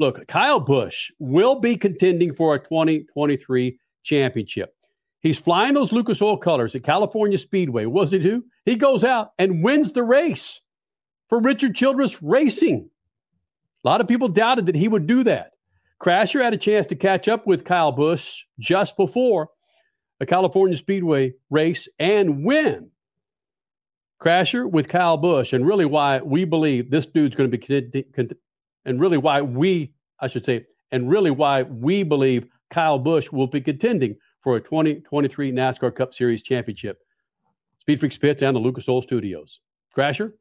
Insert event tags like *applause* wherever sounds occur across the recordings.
Look, Kyle Busch will be contending for a 2023 championship. He's flying those Lucas Oil colors at California Speedway. What does he do? He goes out and wins the race for Richard Childress Racing. A lot of people doubted that he would do that. Crasher had a chance to catch up with Kyle Busch just before a California Speedway race and win. Crasher with Kyle Busch, and really why we believe this dude's going to be, and really why we, I should say, and really why we believe Kyle Busch will be contending for a 2023 NASCAR Cup Series championship. Speed Freaks Pits and the Lucas Oil Studios. Crasher?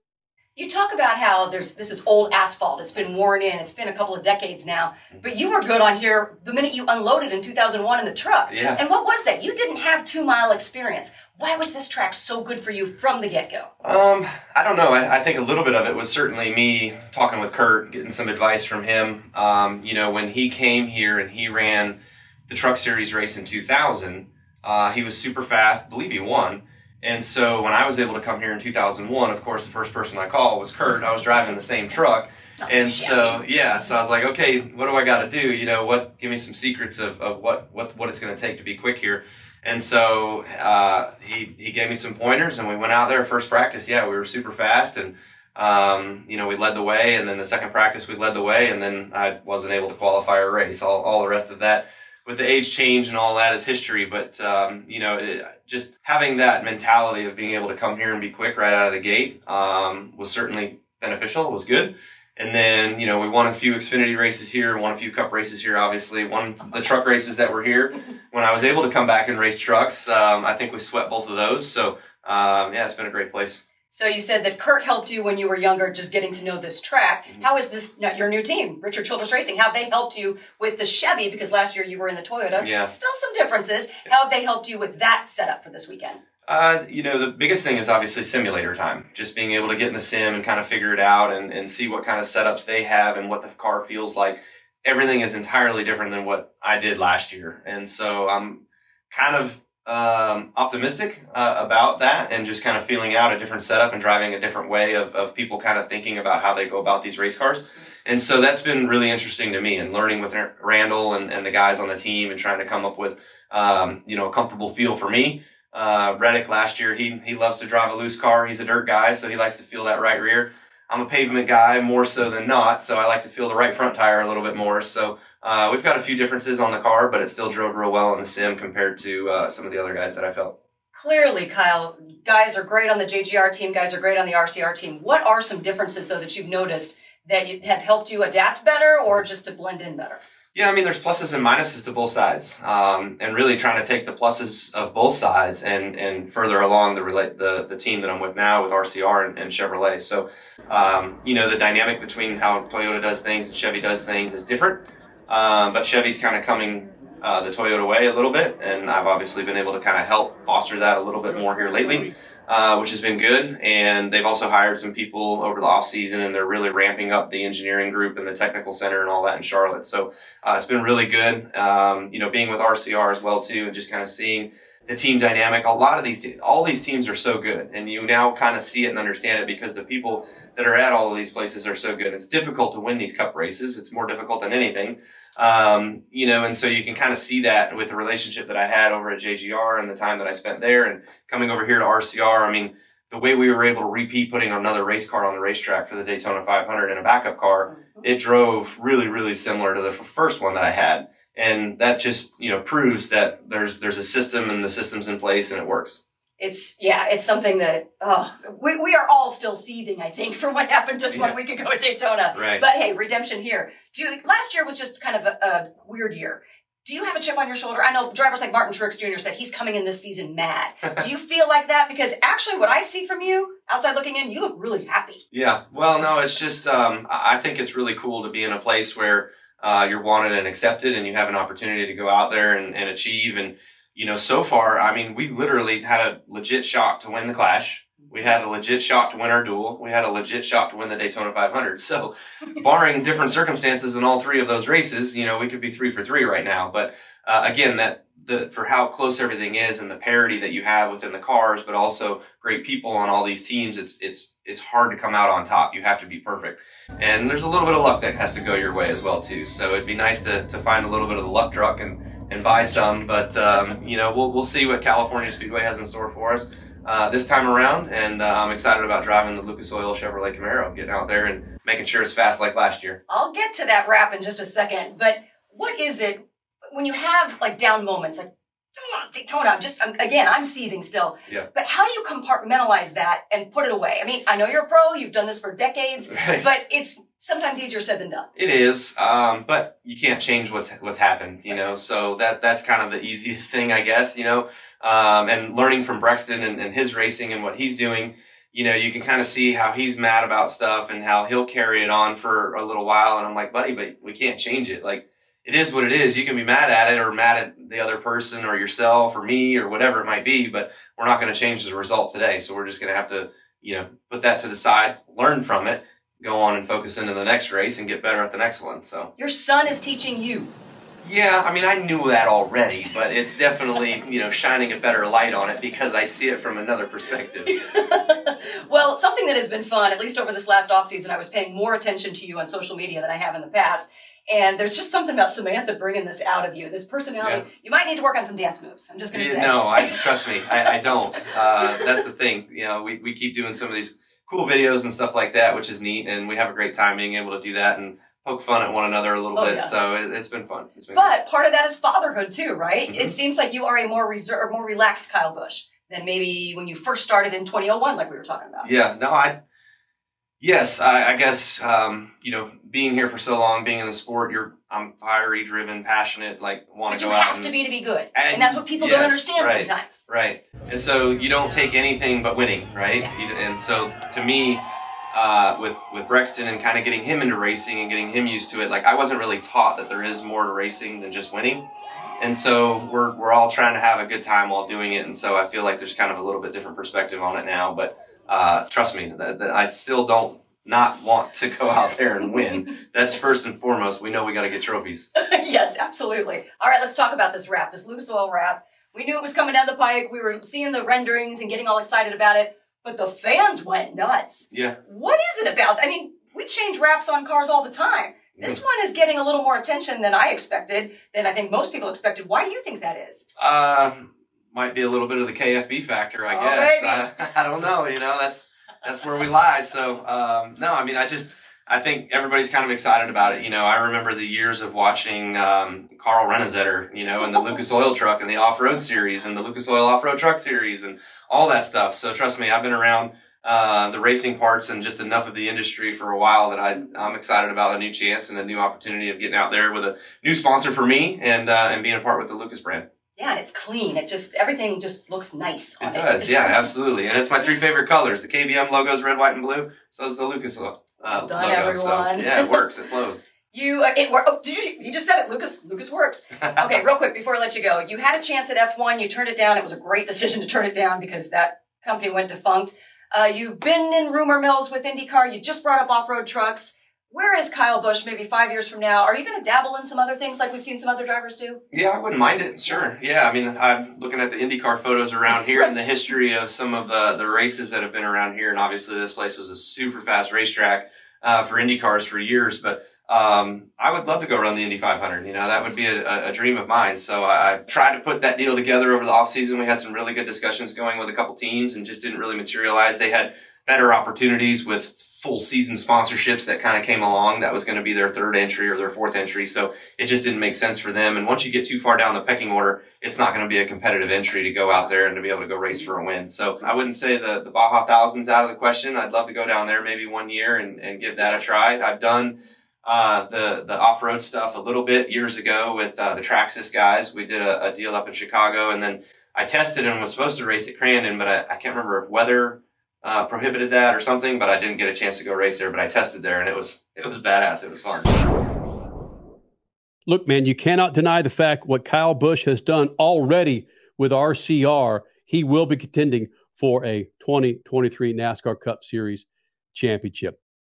You talk about how there's this is old asphalt. It's been worn in. It's been a couple of decades now. But you were good on here the minute you unloaded in 2001 in the truck. Yeah. And what was that? You didn't have two mile experience. Why was this track so good for you from the get go? Um, I don't know. I, I, think a little bit of it was certainly me talking with Kurt, getting some advice from him. Um, you know, when he came here and he ran the Truck Series race in 2000, uh, he was super fast. I believe he won. And so when I was able to come here in 2001, of course, the first person I called was Kurt. I was driving the same truck. Not and so, yeah, so I was like, okay, what do I got to do? You know, what, give me some secrets of, of what, what, what it's going to take to be quick here. And so, uh, he, he gave me some pointers and we went out there first practice. Yeah, we were super fast and, um, you know, we led the way. And then the second practice, we led the way. And then I wasn't able to qualify a race. All, all the rest of that with the age change and all that is history. But, um, you know, it, just having that mentality of being able to come here and be quick right out of the gate, um, was certainly beneficial. It was good. And then, you know, we won a few Xfinity races here, won a few cup races here, obviously. Won the truck races that were here. *laughs* When I was able to come back and race trucks, um, I think we swept both of those. So, um, yeah, it's been a great place. So you said that Kurt helped you when you were younger, just getting to know this track. Mm-hmm. How is this not your new team, Richard Childress Racing? How have they helped you with the Chevy? Because last year you were in the Toyota. Yeah. Still some differences. How have they helped you with that setup for this weekend? Uh, you know, the biggest thing is obviously simulator time. Just being able to get in the sim and kind of figure it out and, and see what kind of setups they have and what the car feels like. Everything is entirely different than what I did last year. And so I'm kind of um, optimistic uh, about that and just kind of feeling out a different setup and driving a different way of, of people kind of thinking about how they go about these race cars. And so that's been really interesting to me and learning with Randall and, and the guys on the team and trying to come up with, um, you know, a comfortable feel for me. Uh, Reddick last year, he, he loves to drive a loose car. He's a dirt guy, so he likes to feel that right rear. I'm a pavement guy more so than not, so I like to feel the right front tire a little bit more. So, uh, we've got a few differences on the car, but it still drove real well in the sim compared to, uh, some of the other guys that I felt. Clearly, Kyle, guys are great on the JGR team, guys are great on the RCR team. What are some differences, though, that you've noticed that you, have helped you adapt better or just to blend in better? Yeah, I mean, there's pluses and minuses to both sides, um, and really trying to take the pluses of both sides and and further along the relate the the team that I'm with now with RCR and, and Chevrolet. So, um, you know, the dynamic between how Toyota does things and Chevy does things is different, um, but Chevy's kind of coming uh, the Toyota way a little bit, and I've obviously been able to kind of help foster that a little bit more here lately. Uh, which has been good. And they've also hired some people over the off season and they're really ramping up the engineering group and the technical center and all that in Charlotte. So, uh, it's been really good. Um, you know, being with RCR as well too, and just kind of seeing the team dynamic. A lot of these, te- all these teams are so good and you now kind of see it and understand it because the people that are at all of these places are so good. It's difficult to win these cup races. It's more difficult than anything. Um, you know, and so you can kind of see that with the relationship that I had over at JGR and the time that I spent there and coming over here to RCR. I mean, the way we were able to repeat putting another race car on the racetrack for the Daytona 500 in a backup car, it drove really, really similar to the first one that I had. And that just, you know, proves that there's, there's a system and the system's in place and it works. It's yeah, it's something that oh, we we are all still seething. I think *laughs* from what happened just one week ago at Daytona. Right. But hey, redemption here. Do you, last year was just kind of a, a weird year. Do you have a chip on your shoulder? I know drivers like Martin Truex Jr. said he's coming in this season mad. *laughs* Do you feel like that? Because actually, what I see from you outside looking in, you look really happy. Yeah. Well, no, it's just, um, I think it's really cool to be in a place where, uh, you're wanted and accepted and you have an opportunity to go out there and, and achieve. And, you know, so far, I mean, we literally had a legit shot to win the clash. We had a legit shot to win our duel. We had a legit shot to win the Daytona 500. So, *laughs* barring different circumstances in all three of those races, you know, we could be three for three right now. But, uh, again, that the for how close everything is and the parity that you have within the cars, but also great people on all these teams. It's it's it's hard to come out on top. You have to be perfect, and there's a little bit of luck that has to go your way as well too. So it'd be nice to to find a little bit of the luck truck and and buy some. But um, you know, we'll we'll see what California Speedway has in store for us. Uh, this time around, and uh, I'm excited about driving the Lucas Oil Chevrolet Camaro, getting out there and making sure it's fast like last year. I'll get to that wrap in just a second, but what is it when you have like down moments, like Daytona, I'm just, I'm, again, I'm seething still. Yeah. But how do you compartmentalize that and put it away? I mean, I know you're a pro, you've done this for decades, Right. *laughs* but it's sometimes easier said than done. It is, um, but you can't change what's what's happened, you know. So that that's kind of the easiest *laughs* thing, I guess, you know. Um, and learning from Brexton and, and his racing and what he's doing, you know, you can kind of see how he's mad about stuff and how he'll carry it on for a little while. And I'm like, buddy, but we can't change it. Like it is what it is. You can be mad at it or mad at the other person or yourself or me or whatever it might be, but we're not going to change the result today. So we're just going to have to, you know, put that to the side, learn from it, go on and focus into the next race and get better at the next one. So Your son is teaching you. yeah, I mean, I knew that already, but it's definitely, you know, shining a better light on it because I see it from another perspective. *laughs* well, something that has been fun, at least over this last off season, I was paying more attention to you on social media than I have in the past. And there's just something about Samantha bringing this out of you, this personality. Yeah. You might need to work on some dance moves. I'm just going to Yeah, say. no, I *laughs* trust me, I, I don't. Uh, that's the thing. You know, we, we keep doing some of these cool videos and stuff like that, which is neat, and we have a great time being able to do that and poke fun at one another a little Oh, bit. yeah. So it, it's been fun. It's been good. But part of that is fatherhood too, right? Mhm. It seems like you are a more reserved, more relaxed Kyle Busch than maybe when you first started in 2001, like we were talking about. Yeah, no, I. Yes, I, I guess um, you know, being here for so long, being in the sport, you're I'm fiery, driven, passionate, like want to go out You have and to be to be good, and- and, that's what people don't understand right. sometimes. Right. And so you don't take anything but winning, right? Yeah. You- And so to me, uh, with with Brexton and kind of getting him into racing and getting him used to it, like I wasn't really taught that there is more to racing than just winning. And so we're we're all trying to have a good time while doing it. And so I feel like there's kind of a little bit different perspective on it now. But uh, trust me, that, that I still don't not want to go out there and win. *laughs* That's first and foremost. We know we got to get trophies. *laughs* yes, absolutely. All right, let's talk about this wrap, this Lucas Oil wrap. We knew it was coming down the pike. We were seeing the renderings and getting all excited about it, but the fans went nuts. Yeah. What is it about? I mean, we change wraps on cars all the time. This one is getting a little more attention than I expected, than I think most people expected. Why do you think that is? Uh, might be a little bit of the KFB factor, I Oh, guess. I, I don't know. You know, that's that's where we lie. So um, no, I mean, I just I think everybody's kind of excited about it. You know, I remember the years of watching um, Carl Renezeder, you know, and the Lucas Oil Truck and the Off Road Series and the Lucas Oil Off Road Truck Series and all that stuff. So trust me, I've been around uh, the racing parts and just enough of the industry for a while that I, I'm excited about a new chance and a new opportunity of getting out there with a new sponsor for me and uh, and being a part with the Lucas brand. Yeah, and it's clean. It just everything just looks nice on It does, yeah, *laughs* absolutely. And it's my three favorite colors. The KBM logo is red, white, and blue. So is the Lucas uh, Done, logo. So everyone. yeah, it works. It *laughs* flows. You, uh, it, wor- oh, did you, you just said it, Lucas. Lucas works. *laughs* Okay, real quick before I let you go, you had a chance at F1. You turned it down. It was a great decision to turn it down because that company went defunct. Uh, you've been in rumor mills with IndyCar. You just brought up off-road trucks. Where is Kyle Busch maybe five years from now? Are you going to dabble in some other things like we've seen some other drivers do? Yeah, I wouldn't mind it. Sure. Yeah, I mean, I'm looking at the IndyCar photos around here and the *laughs* history of some of the the races that have been around here, and obviously this place was a super fast racetrack uh, for IndyCars for years. But um, I would love to go run the Indy 500. You know, that would be a, a- dream of mine. So I, I tried to put that deal together over the off season. We had some really good discussions going with a couple teams, and just didn't really materialize. They had better opportunities with full season sponsorships that kind of came along. That was going to be their third entry or their fourth entry. So it just didn't make sense for them. And once you get too far down the pecking order, it's not going to be a competitive entry to go out there and to be able to go race for a win. So I wouldn't say the, the Baja thousands out of the question. I'd love to go down there maybe one year and, and give that a try. I've done, uh, the, the off-road stuff a little bit years ago with, uh, the Traxxas guys. We did a, a deal up in Chicago and then I tested and was supposed to race at Crandon, but I, I can't remember if weather uh, prohibited that or something, but I didn't get a chance to go race there. But I tested there, and it was it was badass. It was fun. Look, man, you cannot deny the fact what Kyle Busch has done already with RCR. He will be contending for a 2023 NASCAR Cup Series championship.